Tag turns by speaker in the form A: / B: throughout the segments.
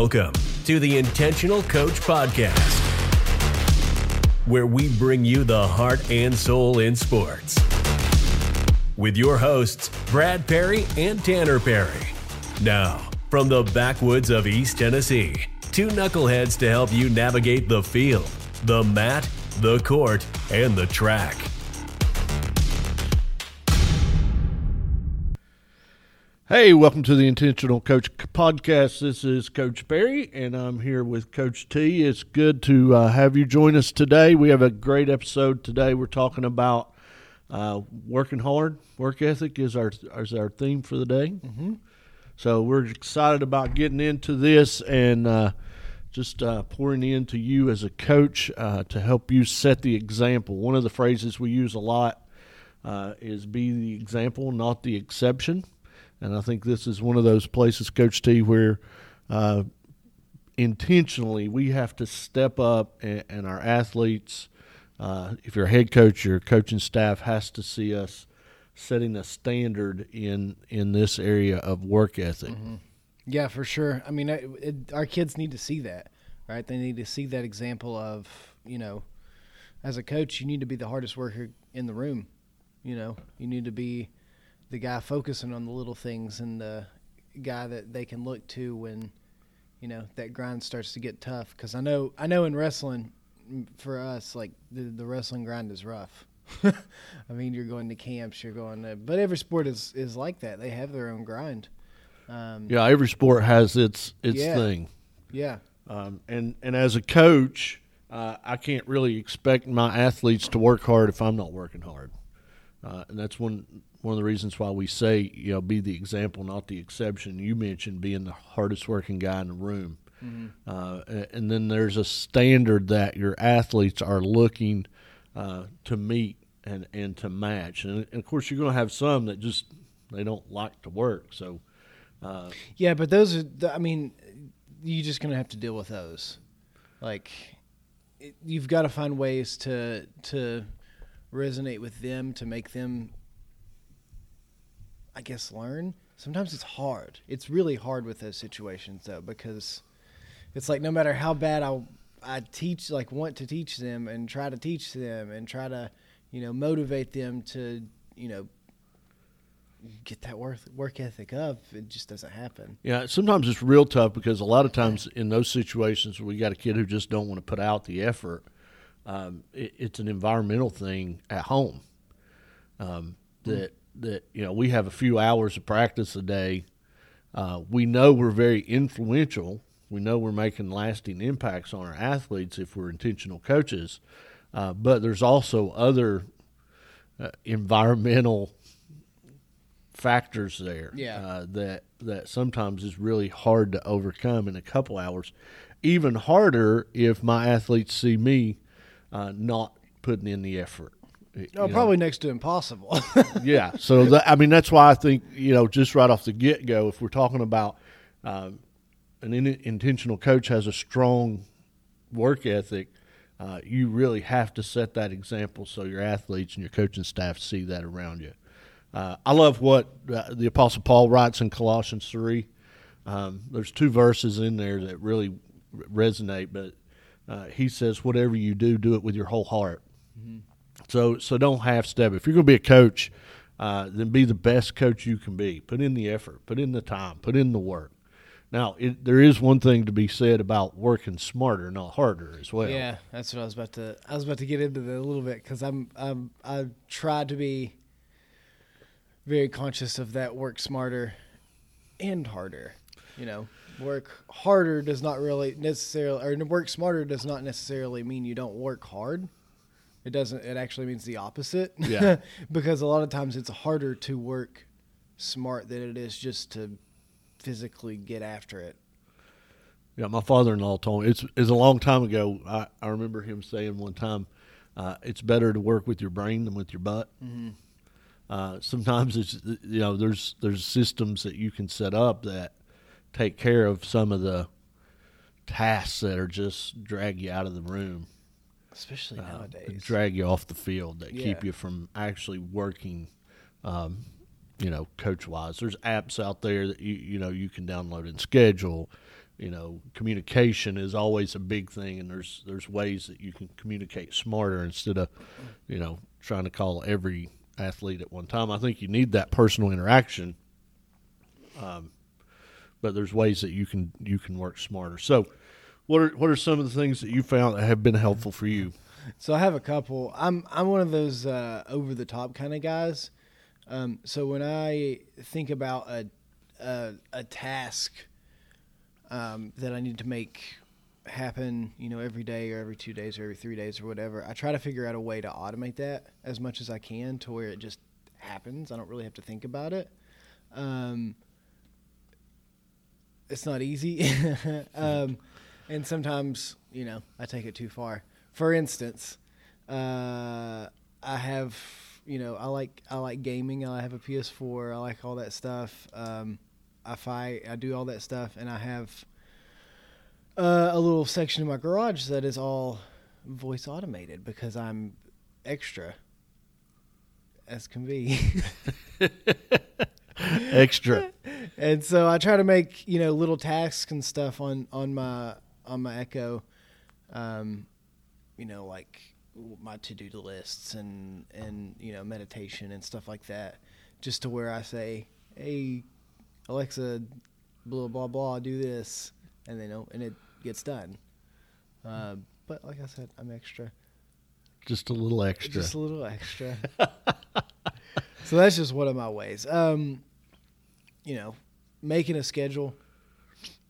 A: Welcome to the Intentional Coach Podcast, where we bring you the heart and soul in sports. With your hosts, Brad Perry and Tanner Perry. Now, from the backwoods of East Tennessee, two knuckleheads to help you navigate the field, the mat, the court, and the track.
B: Hey, welcome to the Intentional Coach Podcast. This is Coach Perry, and I'm here with Coach T. It's good to uh, have you join us today. We have a great episode today. We're talking about uh, working hard. Work ethic is our is our theme for the day. Mm-hmm. So we're excited about getting into this and uh, just uh, pouring into you as a coach uh, to help you set the example. One of the phrases we use a lot uh, is "be the example, not the exception." And I think this is one of those places, Coach T, where uh, intentionally we have to step up and, and our athletes, uh, if you're a head coach, your coaching staff has to see us setting a standard in in this area of work ethic.
C: Mm-hmm. Yeah, for sure. I mean, it, it, our kids need to see that, right? They need to see that example of, you know, as a coach, you need to be the hardest worker in the room. You know, you need to be the guy focusing on the little things and the guy that they can look to when you know that grind starts to get tough. Because i know i know in wrestling for us like the, the wrestling grind is rough. I mean you're going to camps you're going to but every sport is is like that. They have their own grind.
B: Um, yeah every sport has its its
C: yeah,
B: thing.
C: Yeah.
B: Um, and and as a coach uh, i can't really expect my athletes to work hard if i'm not working hard. Uh, and that's one one of the reasons why we say you know be the example, not the exception. You mentioned being the hardest working guy in the room, mm-hmm. uh, and then there's a standard that your athletes are looking uh, to meet and and to match. And, and of course, you're going to have some that just they don't like to work. So
C: uh, yeah, but those are I mean, you're just going to have to deal with those. Like you've got to find ways to to resonate with them to make them I guess learn. Sometimes it's hard. It's really hard with those situations though because it's like no matter how bad I I teach like want to teach them and try to teach them and try to you know motivate them to you know get that work work ethic up it just doesn't happen
B: yeah sometimes it's real tough because a lot of times in those situations we got a kid who just don't want to put out the effort um, it, it's an environmental thing at home um, that that you know we have a few hours of practice a day. Uh, we know we're very influential. We know we're making lasting impacts on our athletes if we're intentional coaches. Uh, but there's also other uh, environmental factors there
C: yeah.
B: Uh, that that sometimes is really hard to overcome in a couple hours. Even harder if my athletes see me uh, not putting in the effort.
C: Oh, probably know. next to impossible.
B: yeah. So that, I mean, that's why I think you know, just right off the get go, if we're talking about um, an in, intentional coach has a strong work ethic, uh, you really have to set that example so your athletes and your coaching staff see that around you. Uh, I love what uh, the Apostle Paul writes in Colossians three. Um, there's two verses in there that really resonate, but uh, he says, "Whatever you do, do it with your whole heart." Mm-hmm so so don't half step. If you're going to be a coach, uh, then be the best coach you can be. Put in the effort, put in the time, put in the work. Now, it, there is one thing to be said about working smarter, not harder, as well.
C: Yeah, that's what I was about to. I was about to get into that a little bit because I'm, I'm I tried to be very conscious of that. Work smarter and harder. You know, work harder does not really necessarily, or work smarter does not necessarily mean you don't work hard. It doesn't. It actually means the opposite.
B: Yeah.
C: because a lot of times it's harder to work smart than it is just to physically get after it.
B: Yeah, my father-in-law told me it's it's a long time ago. I, I remember him saying one time, uh, "It's better to work with your brain than with your butt." Mm-hmm. Uh, sometimes it's you know there's there's systems that you can set up that take care of some of the tasks that are just drag you out of the room
C: especially uh, nowadays,
B: drag you off the field that yeah. keep you from actually working. Um, you know, coach wise, there's apps out there that you you know you can download and schedule. you know, communication is always a big thing, and there's there's ways that you can communicate smarter instead of, you know, trying to call every athlete at one time. I think you need that personal interaction. Um, but there's ways that you can you can work smarter. So, what are what are some of the things that you found that have been helpful for you?
C: So I have a couple. I'm I'm one of those uh, over the top kind of guys. Um, so when I think about a a, a task um, that I need to make happen, you know, every day or every two days or every three days or whatever, I try to figure out a way to automate that as much as I can to where it just happens. I don't really have to think about it. Um, it's not easy, um, and sometimes you know I take it too far. For instance, uh, I have you know I like I like gaming. I have a PS4. I like all that stuff. Um, I fight. I do all that stuff, and I have uh, a little section in my garage that is all voice automated because I'm extra as can be.
B: Extra.
C: and so I try to make you know little tasks and stuff on on my on my Echo, um, you know like my to do lists and and you know meditation and stuff like that, just to where I say, hey, Alexa, blah blah blah, do this, and they know and it gets done. Uh, but like I said, I'm extra,
B: Just a little extra.
C: just a little extra. so that's just one of my ways. Um, you know, making a schedule,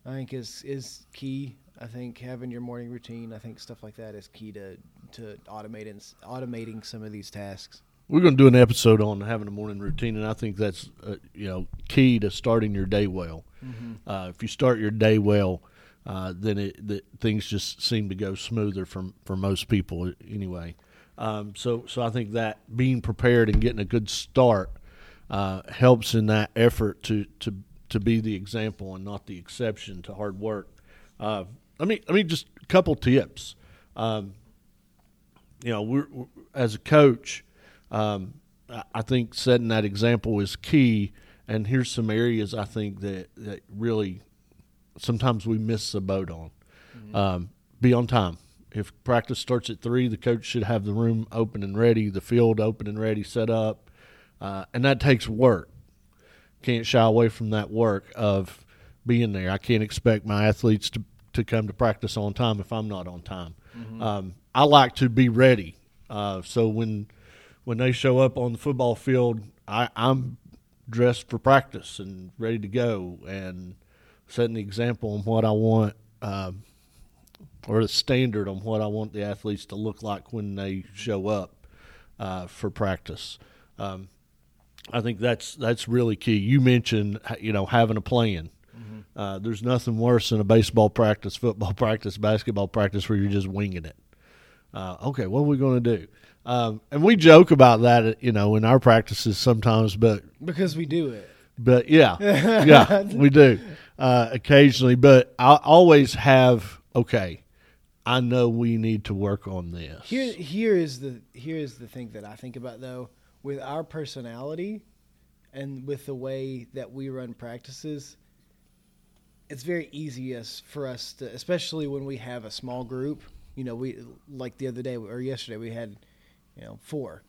C: I think is is key. I think having your morning routine, I think stuff like that is key to to automating automating some of these tasks.
B: We're going to do an episode on having a morning routine, and I think that's uh, you know key to starting your day well. Uh, if you start your day well, uh, then it the, things just seem to go smoother for for most people anyway. Um, so so I think that being prepared and getting a good start uh, helps in that effort to to to be the example and not the exception to hard work. Uh, let me let me just a couple tips. Um, you know, we're, we're as a coach, um, I- I think setting that example is key. And here's some areas I think that that really sometimes we miss the boat on. Um, be on time. If practice starts at three, the coach should have the room open and ready, the field open and ready, set up, uh, and that takes work. Can't shy away from that work of being there. I can't expect my athletes to to come to practice on time if I'm not on time. Um, I like to be ready. Uh, so when when they show up on the football field, I, I'm dressed for practice and ready to go and setting the example on what I want um, or the standard on what I want the athletes to look like when they show up uh, for practice. Um, I think that's that's really key. You mentioned you know having a plan. Uh, there's nothing worse than a baseball practice, football practice, basketball practice where you're just winging it. Uh, okay, what are we going to do? Um, and we joke about that, you know, in our practices sometimes, but
C: Because we do it.
B: but yeah, yeah, we do uh, occasionally. But I always have okay. I know we need to work on this.
C: Here, here is the here is the thing that I think about though. With our personality, and with the way that we run practices, it's very easy us for us to, especially when we have a small group. You know, we like the other day or yesterday we had, you know, four.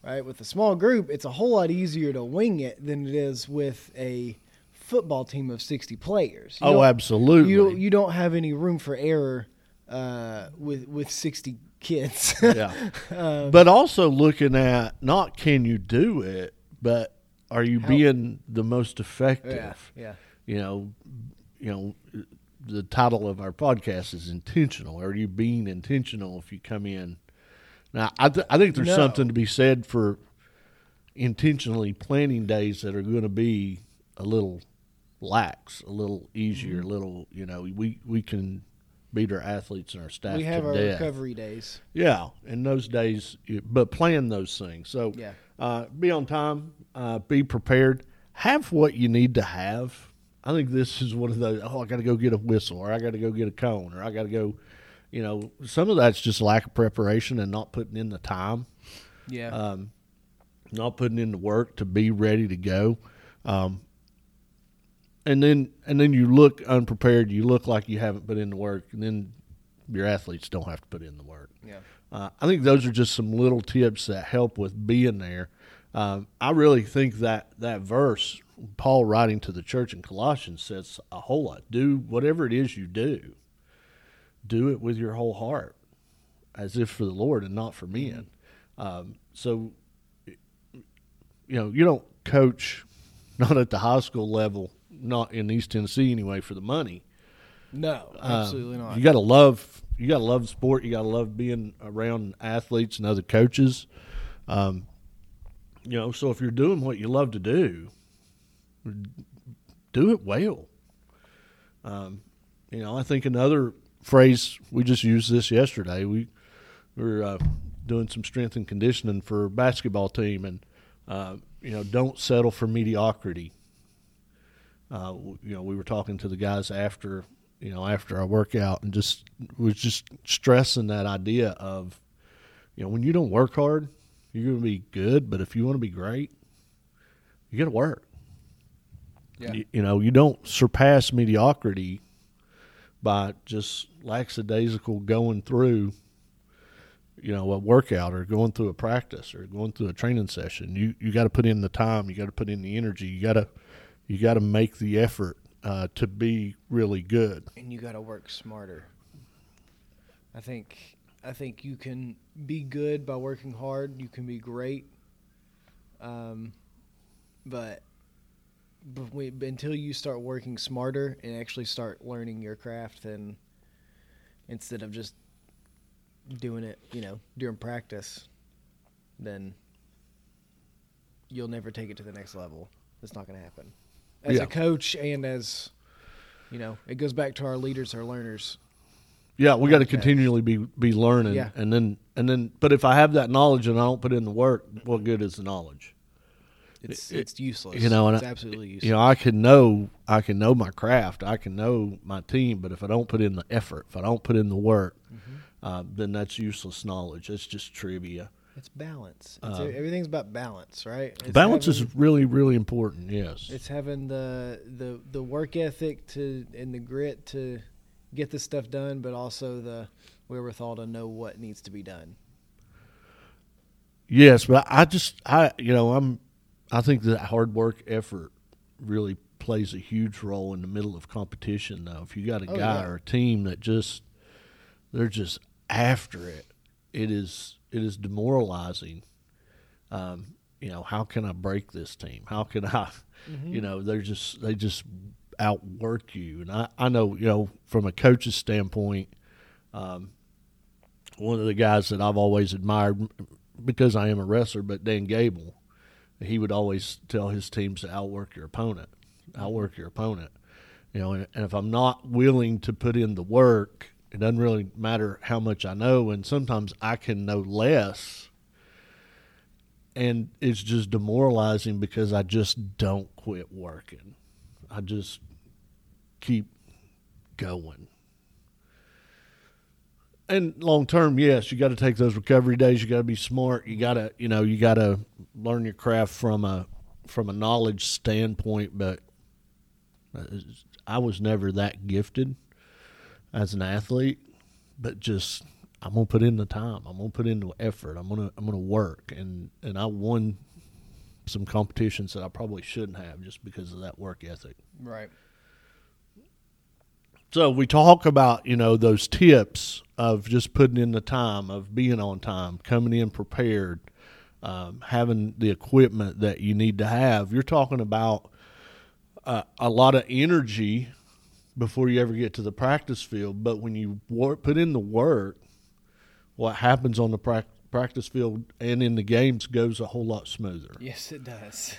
C: Right, with a small group, it's a whole lot easier to wing it than it is with a football team of sixty players. You
B: oh, absolutely.
C: you don't, you don't have any room for error uh, with with sixty kids.
B: yeah. but also looking at not can you do it, but are you
C: How-
B: being the most effective?
C: yeah, yeah.
B: You know, you know, the title of our podcast is intentional. Are you being intentional if you come in? Now, I th- I think there's
C: No.
B: something to be said for intentionally planning days that are going to be a little lax, a little easier, a
C: Mm-hmm.
B: little. You know, we we can beat our athletes and our staff
C: we have our
B: death.
C: recovery days.
B: Yeah, in those days, but plan those things. So,
C: Yeah.
B: uh, be on time, uh, be prepared, have what you need to have. I think this is one of those. Oh, I got to go get a whistle, or I got to go get a cone, or I got to go. You know, some of that's just lack of preparation and not putting in the time,
C: Yeah,
B: um, not putting in the work to be ready to go. Um, and then and then you look unprepared. You look like you haven't put in the work, and then your athletes don't have to put in the work.
C: Yeah.
B: Uh, I think those are just some little tips that help with being there. Um, I really think that that verse, Paul writing to the church in Colossians, says a whole lot. Do whatever it is you do, do it with your whole heart, as if for the Lord and not for men. Um, so, you know, you don't coach, not at the high school level, not in East Tennessee anyway, for the money.
C: No, absolutely not.
B: You got to love. You got to love sport. You got to love being around athletes and other coaches. Um, you know, so if you're doing what you love to do, do it well. Um, you know, I think another phrase we just used this yesterday. We were uh, doing some strength and conditioning for a basketball team, and uh, you know, don't settle for mediocrity. Uh, you know, we were talking to the guys after you know after our workout, and just was just stressing that idea of you know when you don't work hard, you're going to be good, but if you want to be great, you got to work.
C: Yeah.
B: You, you know, you don't surpass mediocrity by just lackadaisical going through, you know, a workout or going through a practice or going through a training session. You you got to put in the time. You got to put in the energy. You got to you got to make the effort uh, to be really good.
C: and you got to work smarter. I think I think you can be good by working hard. You can be great, um, but but but until you start working smarter and actually start learning your craft, then instead of just doing it, you know, during practice, then you'll never take it to the next level. It's not going to happen. As
B: Yeah.
C: a coach and as you know, it goes back to our leaders, our learners.
B: Yeah, we got to continually be be learning,
C: Yeah.
B: and then and then. But if I have that knowledge and I don't put in the work, what good is the knowledge?
C: It's
B: It-
C: it's useless.
B: you know, and
C: it's
B: I-
C: absolutely useless.
B: You know, I can know I can know my craft, I can know my team, but if I don't put in the effort, if I don't put in the work,
C: Mm-hmm.
B: uh, then that's useless knowledge. It's just trivia.
C: it's balance. It's,
B: Um,
C: everything's about balance, right? It's
B: Balance
C: having,
B: is really really important. Yes.
C: It's having the the the work ethic to and the grit to get this stuff done, but also the wherewithal to know what needs to be done.
B: Yes, but I just I you know I'm I think that hard work effort really plays a huge role in the middle of competition. Though, if you got a
C: Oh,
B: guy
C: yeah.
B: or a team that just they're just after it, it is it is demoralizing. Um, you know, how can I break this team? How can I? You know, they're just they just outwork you, and I I know you know from a coach's standpoint. Um, one of the guys that I've always admired because I am a wrestler, but Dan Gable, he would always tell his teams to outwork your opponent, outwork your opponent. You know, and, and if I'm not willing to put in the work, it doesn't really matter how much I know, and sometimes I can know less, and it's just demoralizing because I just don't quit working. I just keep going. And long term, yes, you got to take those recovery days. You got to be smart. You got to, you know, you got to learn your craft from a from a knowledge standpoint. But uh, I was never that gifted as an athlete. But just I'm gonna put in the time. I'm gonna put in the effort. I'm gonna I'm gonna work. And and I won some competitions that I probably shouldn't have just because of that work ethic.
C: Right.
B: So we talk about you know those tips of just putting in the time, of being on time, coming in prepared, um, having the equipment that you need to have. You're talking about uh, a lot of energy before you ever get to the practice field, but when you work, put in the work, what happens on the prac- practice field and in the games goes a whole lot smoother.
C: Yes, it does.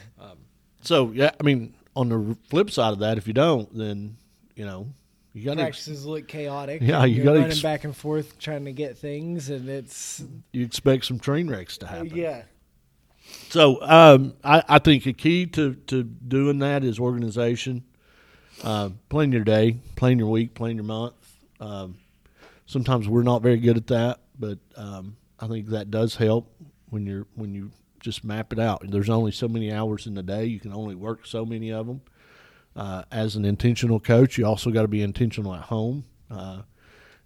B: So yeah, I mean, on the flip side of that, if you don't, then you know you got to
C: Practices look chaotic.
B: Yeah, you
C: you're
B: gotta
C: running
B: ex-
C: back and forth trying to get things, and it's
B: you expect some train wrecks to happen.
C: yeah.
B: So um, I, I think a key to, to doing that is organization. Uh, plan your day, plan your week, plan your month. Um, sometimes we're not very good at that, but um, I think that does help when you're when you just map it out. There's only so many hours in the day; you can only work so many of them. Uh, as an intentional coach, you also got to be intentional at home. Uh,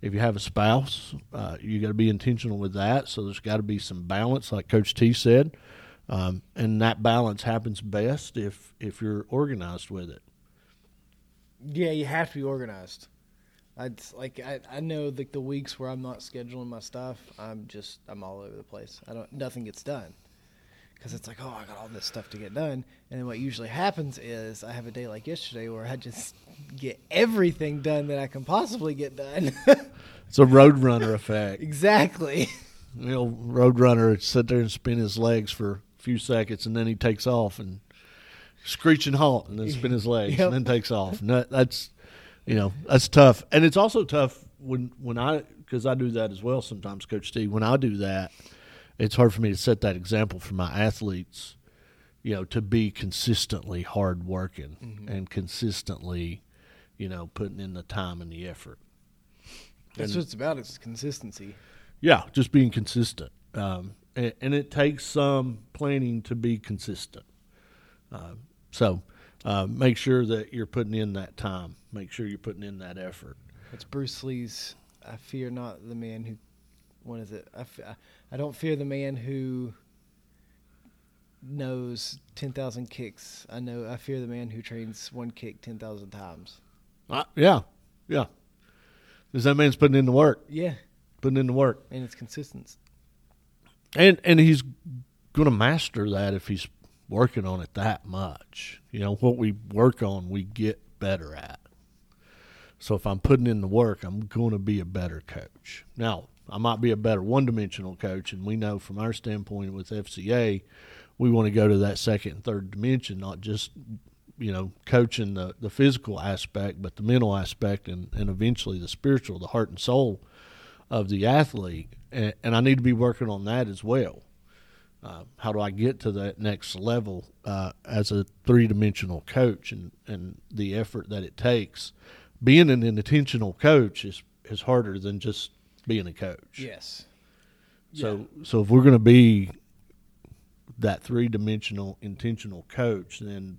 B: if you have a spouse, uh, you got to be intentional with that. So there's got to be some balance, like Coach T said, um, and that balance happens best if if you're organized with it.
C: Yeah, you have to be organized. I like I, I know like the weeks where I'm not scheduling my stuff, I'm just I'm all over the place. I don't nothing gets done because it's like oh I got all this stuff to get done, and then what usually happens is I have a day like yesterday where I just get everything done that I can possibly get done.
B: it's a roadrunner effect.
C: Exactly.
B: The You know, roadrunner sit there and spin his legs for a few seconds, and then he takes off and screeching halt, and then spin his legs, yep. and then takes off. And that, that's you know that's tough, and it's also tough when when I because I do that as well sometimes, Coach Steve. When I do that, it's hard for me to set that example for my athletes. You know, to be consistently hard working mm-hmm. and consistently, you know, putting in the time and the effort.
C: That's and, what it's about. It's consistency.
B: Yeah, just being consistent, um, and, and, it takes some planning to be consistent. Uh, so, uh, make sure that you're putting in that time. Make sure you're putting in that effort.
C: It's Bruce Lee's "I fear not the man who." What is it? I, f- I don't fear the man who knows ten thousand kicks. I know. I fear the man who trains one kick ten thousand times.
B: Uh, yeah, yeah. Because that man's putting in the work.
C: Yeah,
B: putting in the work,
C: and it's consistent.
B: And and he's going to master that if he's working on it that much. You know, what we work on, we get better at. So if I'm putting in the work, I'm going to be a better coach. Now, I might be a better one dimensional coach, and we know from our standpoint with FCA, we want to go to that second and third dimension, not just you know coaching the, the physical aspect, but the mental aspect, and, and eventually the spiritual, the heart and soul of the athlete. And, and I need to be working on that as well. Uh, how do I get to that next level uh, as a three dimensional coach and, and the effort that it takes. Being an intentional coach is, is harder than just being a coach.
C: Yes.
B: So yeah. so if we're going to be that three dimensional intentional coach, then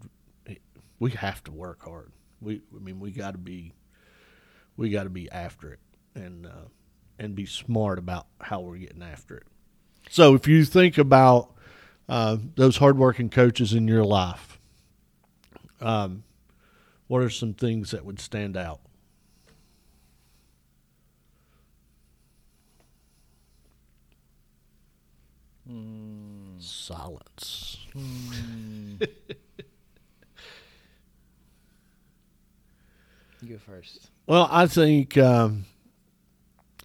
B: we have to work hard. We I mean we got to be we got to be after it and uh, and be smart about how we're getting after it. So if you think about uh, those hardworking coaches in your life, um, what are some things that would stand out? Silence. Mm.
C: you go first.
B: Well, I think um,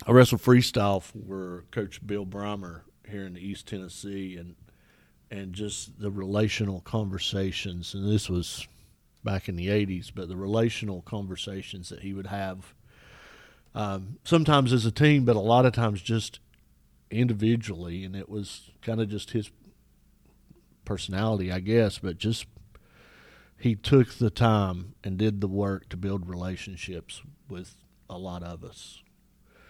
B: I wrestled freestyle for Coach Bill Brymer here in East Tennessee, and and just the relational conversations. And this was back in the '80s, but the relational conversations that he would have, um, sometimes as a team, but a lot of times just individually, and it was kind of just his personality, I guess, but just he took the time and did the work to build relationships with a lot of us.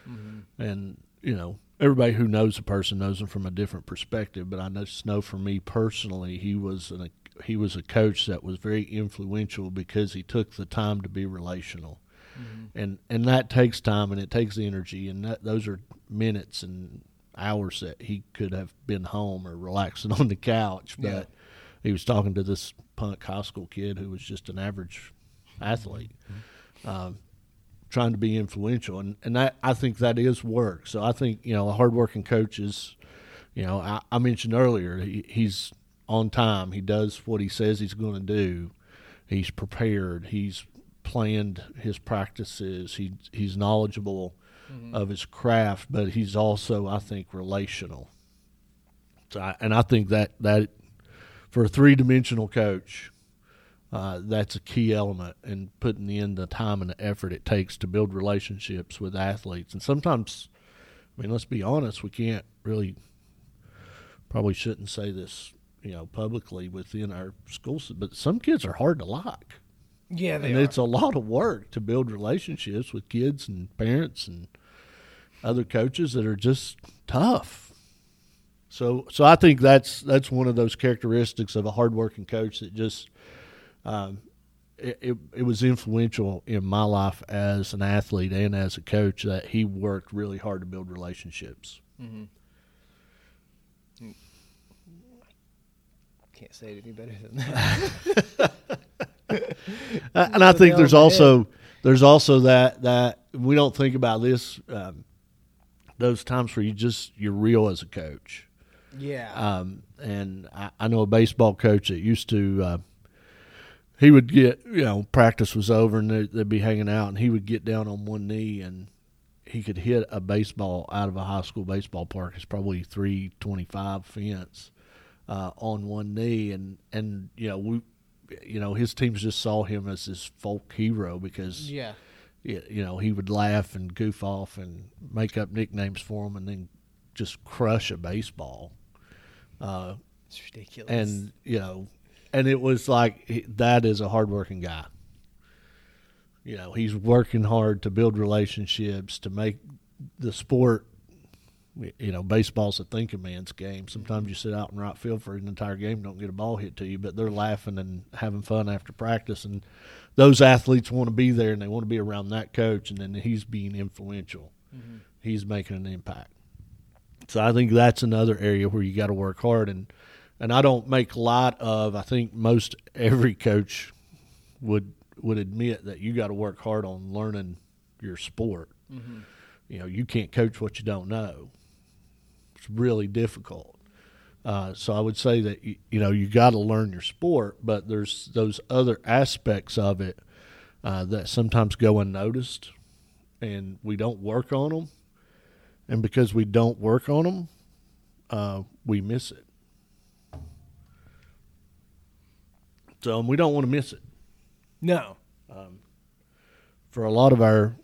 B: Mm-hmm. And, you know, everybody who knows a person knows them from a different perspective. But I just know for me personally, he was an, he was a coach that was very influential because he took the time to be relational, mm-hmm. and and that takes time and it takes energy, and that, those are minutes and hours that he could have been home or relaxing on the couch, but yeah. he was talking to this punk high school kid who was just an average athlete. Mm-hmm. Um, trying to be influential, and and that I think that is work. So I think you know a hardworking coach is, you know, I, I mentioned earlier he, he's on time. He does what he says he's going to do. He's prepared. He's planned his practices. He he's knowledgeable mm-hmm. of his craft, but he's also I think relational. So I, and I think that that for a three dimensional coach uh, that's a key element in putting in the time and the effort it takes to build relationships with athletes. And sometimes, I mean, let's be honest, we can't really, probably shouldn't say this, you know, publicly within our schools, but some kids are hard to like.
C: Yeah,
B: and
C: are.
B: it's a lot of work to build relationships with kids and parents and other coaches that are just tough. So, so I think that's that's one of those characteristics of a hardworking coach that just um, it, it, it was influential in my life as an athlete and as a coach that he worked really hard to build relationships.
C: Mm-hmm. Can't say it any better than that.
B: And I think there's also there's also that that we don't think about this um, those times where you just you're real as a coach.
C: yeah.
B: Um, and I, I know a baseball coach that used to. Uh, he would get you know practice was over and they'd, they'd be hanging out and he would get down on one knee and he could hit a baseball out of a high school baseball park. It's probably three twenty five fence uh, on one knee and and you know we you know his teams just saw him as this folk hero because
C: yeah.
B: You know he would laugh and goof off and make up nicknames for him and then just crush a baseball. Uh,
C: It's ridiculous.
B: and you know, and it was like that is a hardworking guy. You know, he's working hard to build relationships to make the sport. You know, baseball's a thinking man's game. Sometimes you sit out in right field for an entire game, don't get a ball hit to you, but they're laughing and having fun after practice. And those athletes want to be there and they want to be around that coach. And then he's being influential. Mm-hmm. He's making an impact. So I think that's another area where you got to work hard and and I don't make light of. I think most every coach would would admit that you got to work hard on learning your sport. Mm-hmm. You know, you can't coach what you don't know. It's really difficult. Uh, so I would say that you, you know you got to learn your sport, but there's those other aspects of it uh, that sometimes go unnoticed, and we don't work on them. And because we don't work on them, uh, we miss it. So um, we don't want to miss it.
C: no.
B: For a lot of our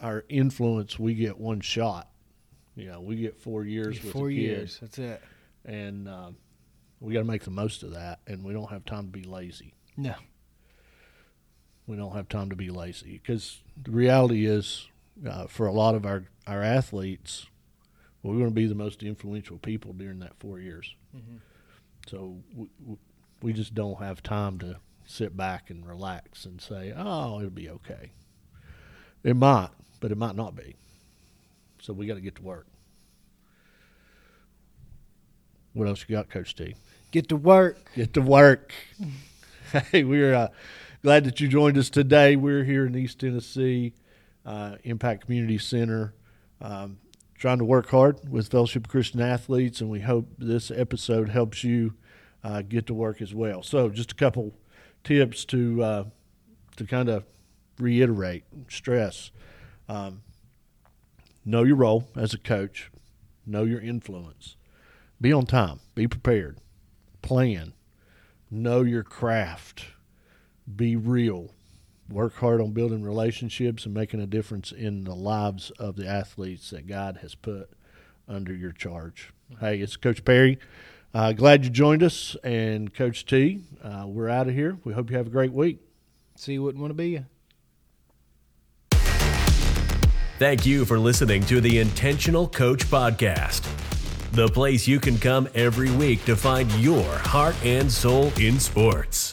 B: our influence, we get one shot. You know, we get four years with
C: Four years. That's it.
B: and um, we got to make the most of that. And we don't have time to be lazy.
C: No.
B: We don't have time to be lazy because the reality is, uh, for a lot of our our athletes, we're going to be the most influential people during that four years. So we, we- we just don't have time to sit back and relax and say, "Oh, it'll be okay." It might, but it might not be. So we got to get to work. What else you got, Coach T?
C: Get to work.
B: Get to work. hey, we're uh, glad that you joined us today. We're here in East Tennessee, uh, Impact Community Center, um, trying to work hard with Fellowship of Christian Athletes, and we hope this episode helps you uh, get to work as well. So, just a couple tips to uh, to kind of reiterate, stress. Um, know your role as a coach. Know your influence. Be on time. Be prepared plan, know your craft, be real, work hard on building relationships and making a difference in the lives of the athletes that God has put under your charge. Hey, it's Coach Perry. Uh, glad you joined us, and Coach T. Uh, we're out of here. We hope you have a great week.
C: See, you wouldn't want to be you.
A: Thank you for listening to the Intentional Coach Podcast, the place you can come every week to find your heart and soul in sports.